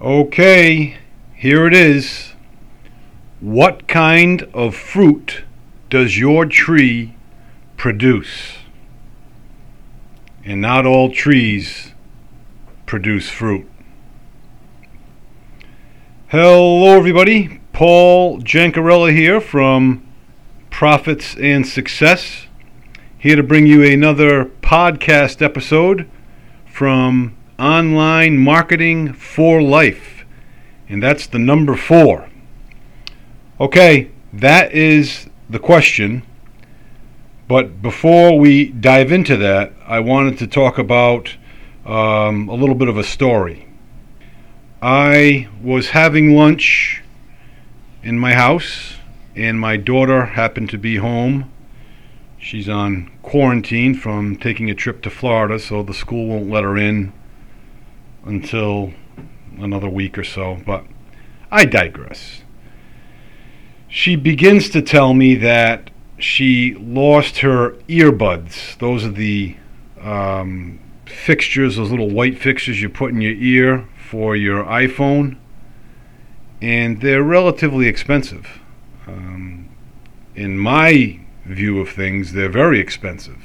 Okay, here it is. What kind of fruit does your tree produce? And not all trees produce fruit. Hello, everybody. Paul Jancarella here from Profits and Success. Here to bring you another podcast episode from Online Marketing for Life. And that's the number four. Okay, that is the question. But before we dive into that, I wanted to talk about um, a little bit of a story. I was having lunch in my house, and my daughter happened to be home. She's on quarantine from taking a trip to Florida, so the school won't let her in until another week or so. But I digress. She begins to tell me that she lost her earbuds. Those are the um, fixtures, those little white fixtures you put in your ear for your iPhone, and they're relatively expensive. Um, in my view of things, they're very expensive.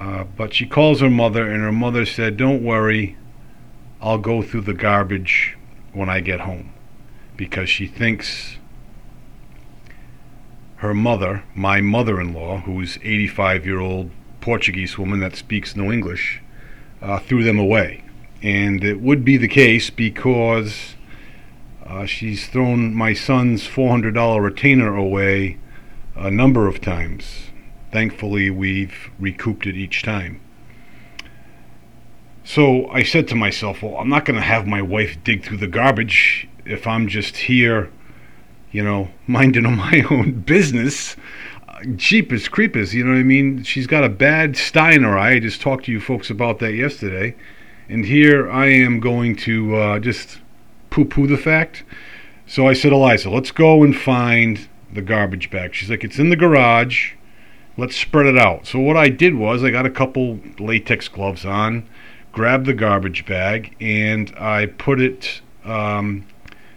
Uh, but she calls her mother, and her mother said, Don't worry, I'll go through the garbage when I get home. Because she thinks her mother, my mother in law, who's 85 year old Portuguese woman that speaks no English, uh, threw them away. And it would be the case because uh, she's thrown my son's $400 retainer away a number of times. Thankfully, we've recouped it each time. So I said to myself, well, I'm not going to have my wife dig through the garbage if I'm just here, you know, minding my own business. Jeepers creepers, you know what I mean? She's got a bad sty in her eye. I just talked to you folks about that yesterday. And here I am going to uh, just poo poo the fact. So I said, Eliza, let's go and find the garbage bag. She's like, it's in the garage. Let's spread it out. So what I did was I got a couple latex gloves on, grabbed the garbage bag, and I put it um,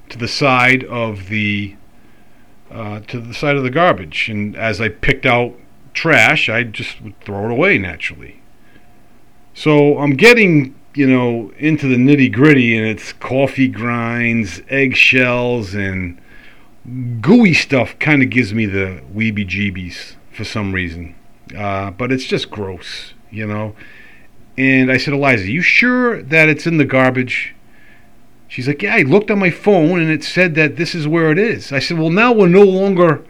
to the side of the uh, to the side of the garbage. And as I picked out trash, I just would throw it away naturally. So I'm getting, you know, into the nitty gritty, and it's coffee grinds, eggshells, and gooey stuff. Kind of gives me the weeby jeebies for some reason. Uh, but it's just gross, you know. And I said, Eliza, you sure that it's in the garbage? She's like, Yeah, I looked on my phone and it said that this is where it is. I said, Well, now we're no longer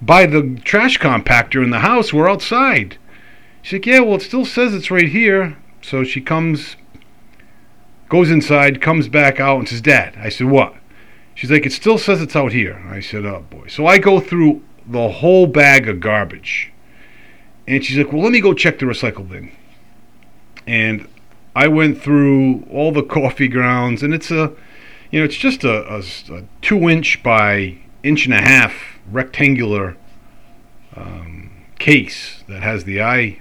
by the trash compactor in the house, we're outside. She's like, Yeah, well, it still says it's right here. So she comes, goes inside, comes back out, and says, Dad. I said, What? She's like, It still says it's out here. I said, Oh, boy. So I go through the whole bag of garbage. And she's like, Well, let me go check the recycle bin. And I went through all the coffee grounds, and it's a, you know, it's just a, a, a two inch by inch and a half rectangular um, case that has the eye,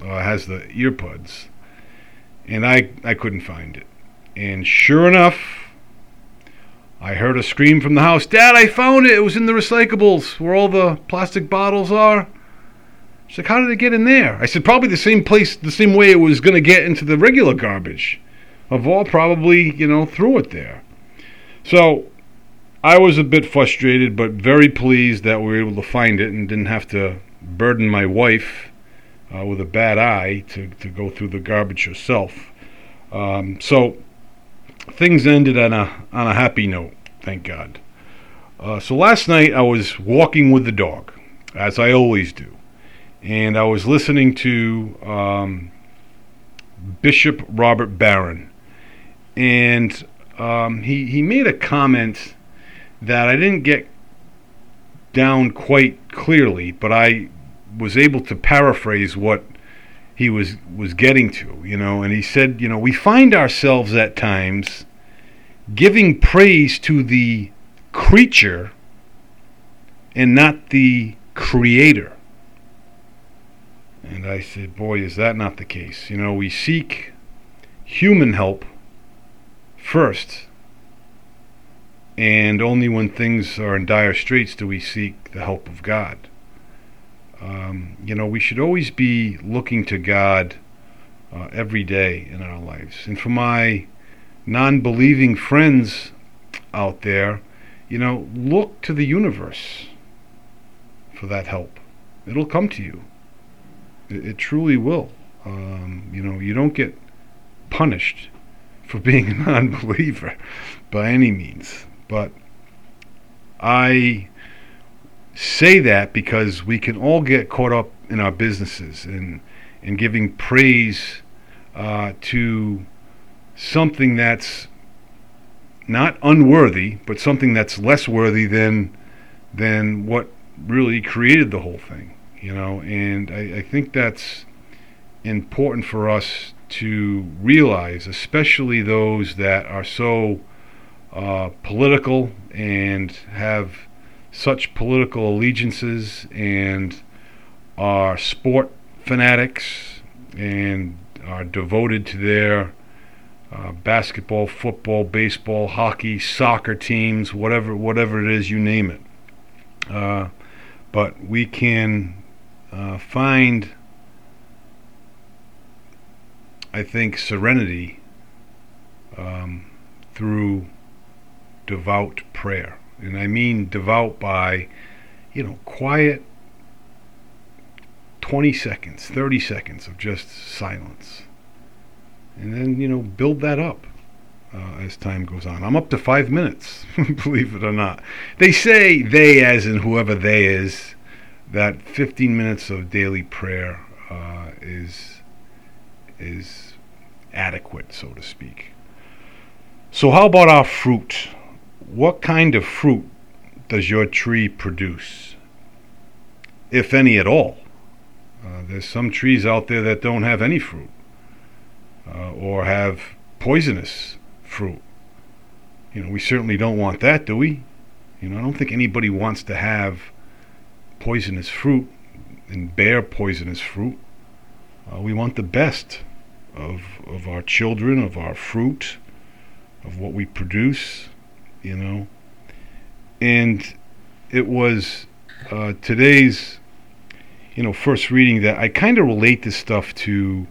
uh, has the earbuds, and I I couldn't find it. And sure enough, I heard a scream from the house, "Dad, I found it! It was in the recyclables where all the plastic bottles are." She's like, how did it get in there? I said, probably the same place, the same way it was going to get into the regular garbage. Of all, probably, you know, threw it there. So I was a bit frustrated, but very pleased that we were able to find it and didn't have to burden my wife uh, with a bad eye to, to go through the garbage herself. Um, so things ended on a on a happy note, thank God. Uh, so last night I was walking with the dog, as I always do and I was listening to um, Bishop Robert Barron, and um, he he made a comment that I didn't get down quite clearly, but I was able to paraphrase what he was was getting to, you know, and he said, you know, we find ourselves at times giving praise to the creature and not the creator. And I said, Boy, is that not the case? You know, we seek human help first And only when things are in dire straits do we seek the help of God. Um, you know, we should always be looking to God uh, every day in our lives. And for my non believing friends out there, you know, look to the universe for that help. It'll come to you. It, it truly will. Um, you know, you don't get punished for being a non believer by any means. But I say that because we can all get caught up in our businesses and, and giving praise uh, to something that's not unworthy, but something that's less worthy than than what really created the whole thing, you know. And I, I think that's important for us to realize, especially those that are so uh, political and have such political allegiances and are sport fanatics and are devoted to their uh, basketball, football, baseball, hockey, soccer teams, whatever whatever it is, you name it. Uh, but we can uh, find, I think, serenity um, through devout prayer. And I mean devout by, you know, quiet 20 seconds, 30 seconds of just silence. And then, you know, build that up uh, as time goes on. I'm up to five minutes, believe it or not. They say, they as in whoever they is, that 15 minutes of daily prayer uh, is, is adequate, so to speak. So, how about our fruit? What kind of fruit does your tree produce, if any at all? Uh, there's some trees out there that don't have any fruit uh, or have poisonous fruit. You know, we certainly don't want that, do we? You know, I don't think anybody wants to have poisonous fruit and bear poisonous fruit. Uh, we want the best of of our children, of our fruit, of what we produce. You know, and it was uh, today's you know, first reading that I kind of relate this stuff to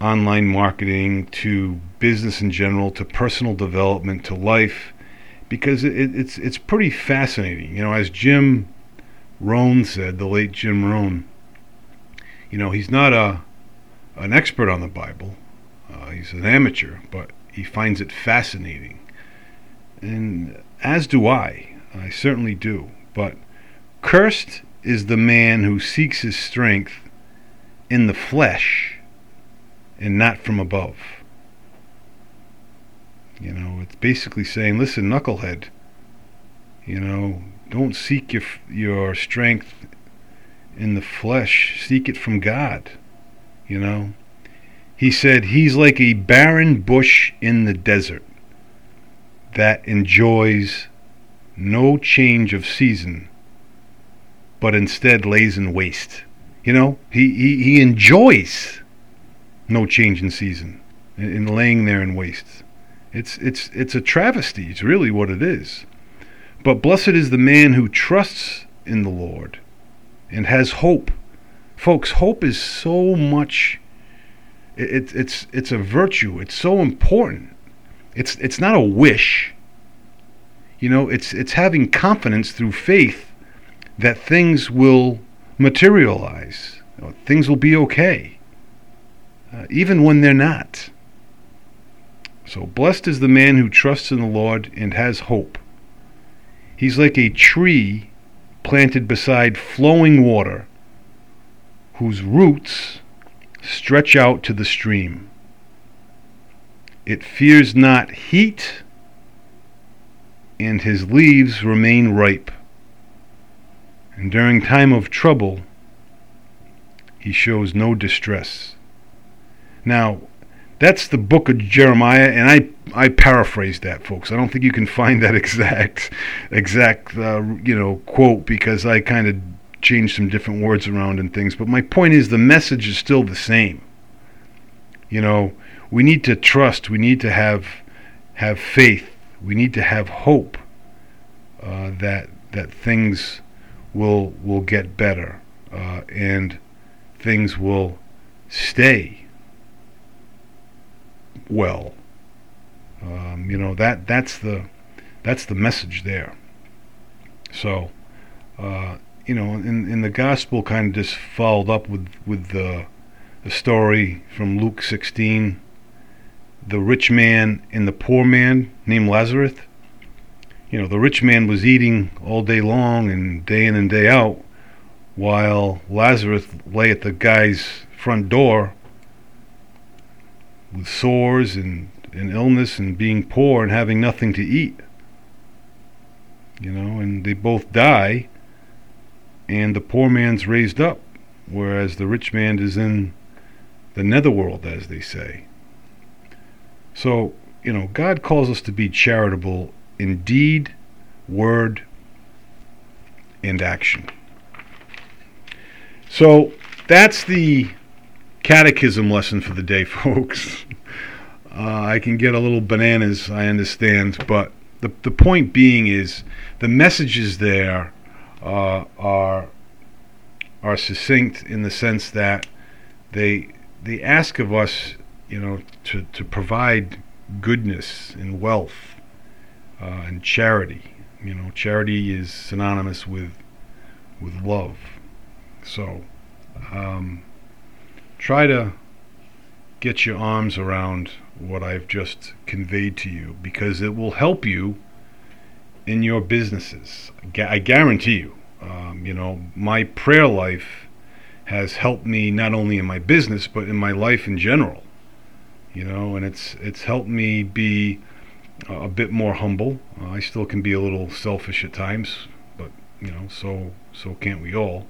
online marketing, to business in general, to personal development, to life, because it, it's it's pretty fascinating. You know, as Jim Rohn said, the late Jim Rohn. You know, he's not a an expert on the Bible. Uh, he's an amateur, but he finds it fascinating, and as do I. I certainly do. But cursed is the man who seeks his strength in the flesh and not from above. You know, it's basically saying, listen, knucklehead, you know, don't seek your, your strength in the flesh, seek it from God. You know, he said, he's like a barren bush in the desert that enjoys no change of season but instead lays in waste. You know, he, he, he enjoys no change in season in, in laying there in waste. It's, it's, it's a travesty. It's really what it is. But blessed is the man who trusts in the Lord and has hope. Folks, hope is so much. It, it's it's a virtue. It's so important. It's it's not a wish. You know, it's it's having confidence through faith that things will materialize, things will be okay, uh, even when they're not. So, blessed is the man who trusts in the Lord and has hope. He's like a tree planted beside flowing water, whose roots stretch out to the stream. It fears not heat, and his leaves remain ripe and during time of trouble, he shows no distress. Now, that's the book of Jeremiah, and I I paraphrase that, folks. I don't think you can find that exact exact uh, you know quote because I kind of changed some different words around and things. But my point is, the message is still the same. You know, we need to trust. We need to have have faith. We need to have hope uh, that that things will will get better uh, and things will stay well. Um, you know that that's the that's the message there. So, uh, you know, in in the gospel, kind of just followed up with with the the story from Luke 16, the rich man and the poor man named Lazarus. You know, the rich man was eating all day long and day in and day out, while Lazarus lay at the guy's front door with sores and, and illness and being poor and having nothing to eat. You know, and they both die, and the poor man's raised up, whereas the rich man is in the netherworld, as they say. So, you know, God calls us to be charitable in deed, word, and action. So that's the catechism lesson for the day, folks. Uh, I can get a little bananas, I understand, but the the point being is the messages there uh, are are succinct in the sense that they they ask of us, you know, to to provide goodness and wealth uh, and charity. You know, charity is synonymous with with love. So, um, try to get your arms around what I've just conveyed to you because it will help you in your businesses. I guarantee you. Um, you know, my prayer life has helped me not only in my business but in my life in general. You know, and it's it's helped me be a bit more humble. Uh, I still can be a little selfish at times, but you know, so so can't we all?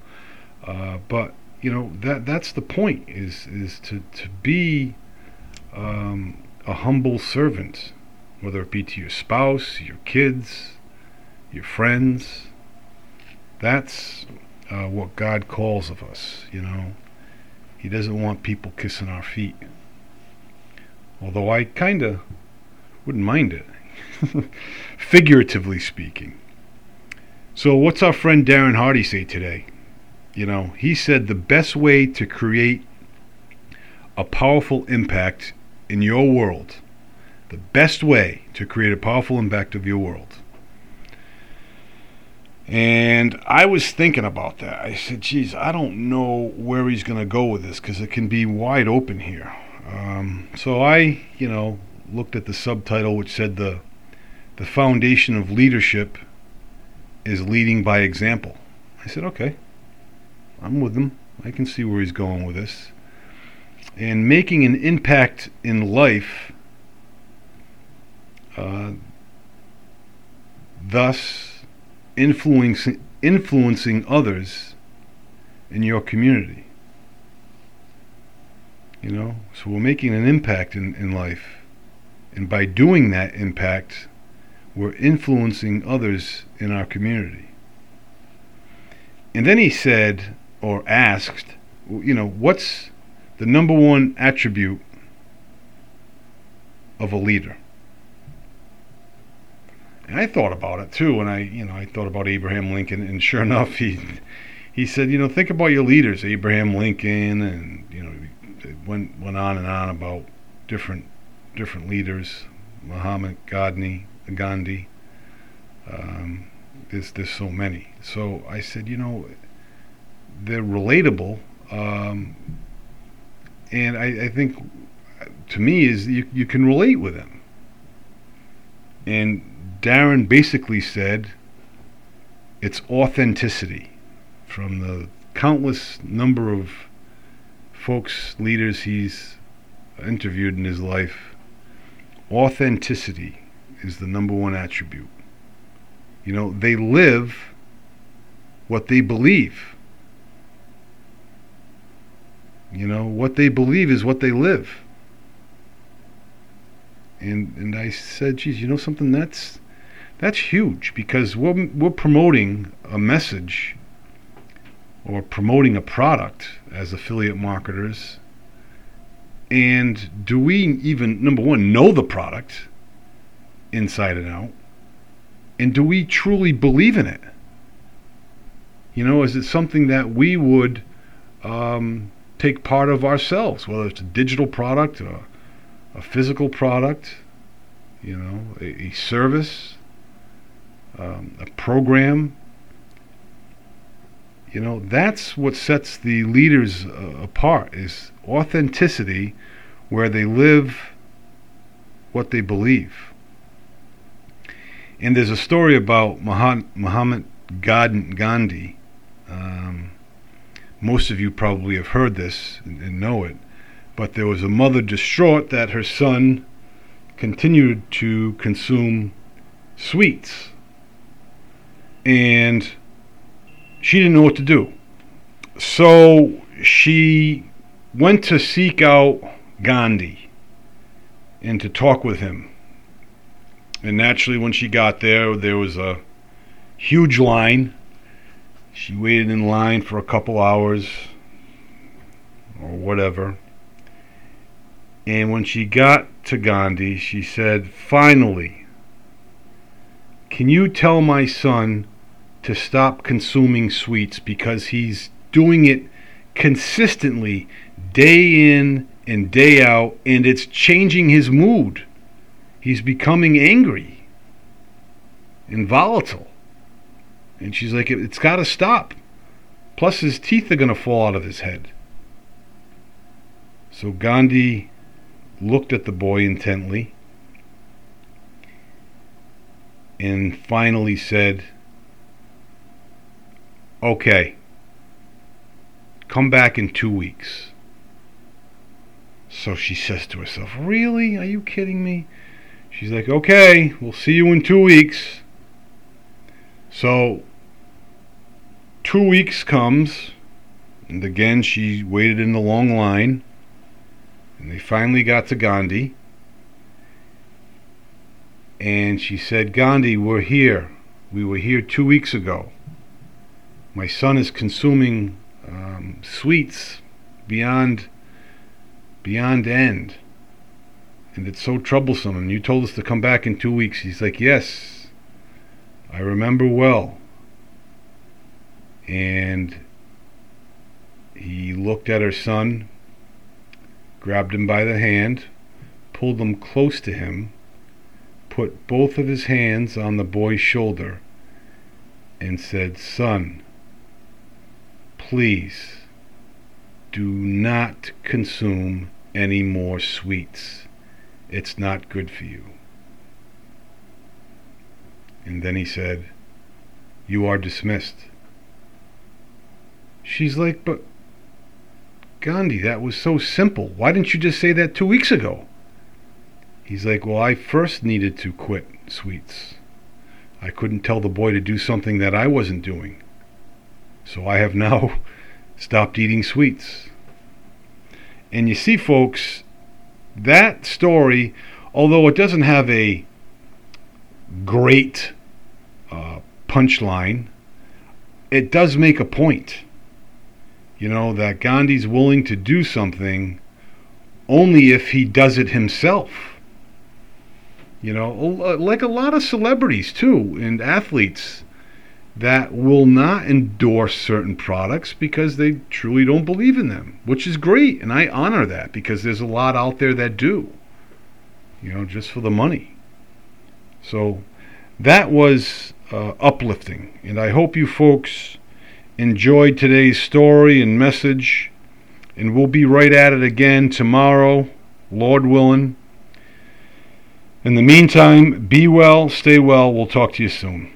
Uh, but you know that that's the point is is to to be um, a humble servant, whether it be to your spouse, your kids, your friends. That's uh, what God calls of us. You know, He doesn't want people kissing our feet. Although I kind of wouldn't mind it, figuratively speaking. So, what's our friend Darren Hardy say today? You know, he said the best way to create a powerful impact in your world, the best way to create a powerful impact of your world. And I was thinking about that. I said, geez, I don't know where he's going to go with this because it can be wide open here. Um, so I, you know, looked at the subtitle which said the the foundation of leadership is leading by example. I said, okay, I'm with him. I can see where he's going with this. And making an impact in life, uh, thus influencing, influencing others in your community. You know, so we're making an impact in, in life. And by doing that impact, we're influencing others in our community. And then he said, or asked, you know, what's the number one attribute of a leader? And I thought about it too, and I, you know, I thought about Abraham Lincoln, and sure enough, he he said, you know, think about your leaders, Abraham Lincoln, and you know, went went on and on about different different leaders, Muhammad Gandhi, Gandhi. Um, there's there's so many. So I said, you know, they're relatable, um, and I, I, think to me is you you can relate with them. And Darren basically said it's authenticity from the countless number of folks leaders he's interviewed in his life. Authenticity is the number one attribute. You know, they live what they believe. You know, what they believe is what they live. And and I said, geez, you know something that's that's huge because we're we're promoting a message or promoting a product as affiliate marketers. And do we even number one know the product inside and out? And do we truly believe in it? You know, is it something that we would um, take part of ourselves, whether it's a digital product or a physical product, you know, a, a service, um, a program? You know, that's what sets the leaders uh, apart is authenticity where they live what they believe. And there's a story about Muhammad Gandhi. Um, most of you probably have heard this and know it. But there was a mother distraught that her son continued to consume sweets. And she didn't know what to do. So she went to seek out Gandhi and to talk with him. And naturally, when she got there, there was a huge line. She waited in line for a couple hours or whatever. And when she got to Gandhi, she said, Finally, can you tell my son to stop consuming sweets because he's doing it consistently day in and day out, and it's changing his mood. He's becoming angry and volatile. And she's like, It's got to stop. Plus, his teeth are going to fall out of his head. So Gandhi looked at the boy intently and finally said, Okay, come back in two weeks. So she says to herself, Really? Are you kidding me? She's like, Okay, we'll see you in two weeks. So, two weeks comes, and again she waited in the long line. And they finally got to Gandhi. And she said, Gandhi, we're here. We were here two weeks ago. My son is consuming um, sweets beyond beyond end. And it's so troublesome. And you told us to come back in two weeks. He's like, Yes, I remember well. And he looked at her son grabbed him by the hand, pulled him close to him, put both of his hands on the boy's shoulder, and said, Son, please do not consume any more sweets. It's not good for you. And then he said, You are dismissed. She's like, But Gandhi, that was so simple. Why didn't you just say that two weeks ago? He's like, Well, I first needed to quit sweets. I couldn't tell the boy to do something that I wasn't doing. So I have now stopped eating sweets. And you see, folks, that story, although it doesn't have a great uh, punchline, it does make a point you know, that Gandhi's willing to do something only if he does it himself. You know, like a lot of celebrities too, and athletes that will not endorse certain products because they truly don't believe in them, which is great. And I honor that because there's a lot out there that do, you know, just for the money. So that was uh, uplifting. And I hope you folks enjoyed today's story and message, and we'll be right at it again tomorrow, Lord willing. In the meantime, be well, stay well. We'll talk to you soon.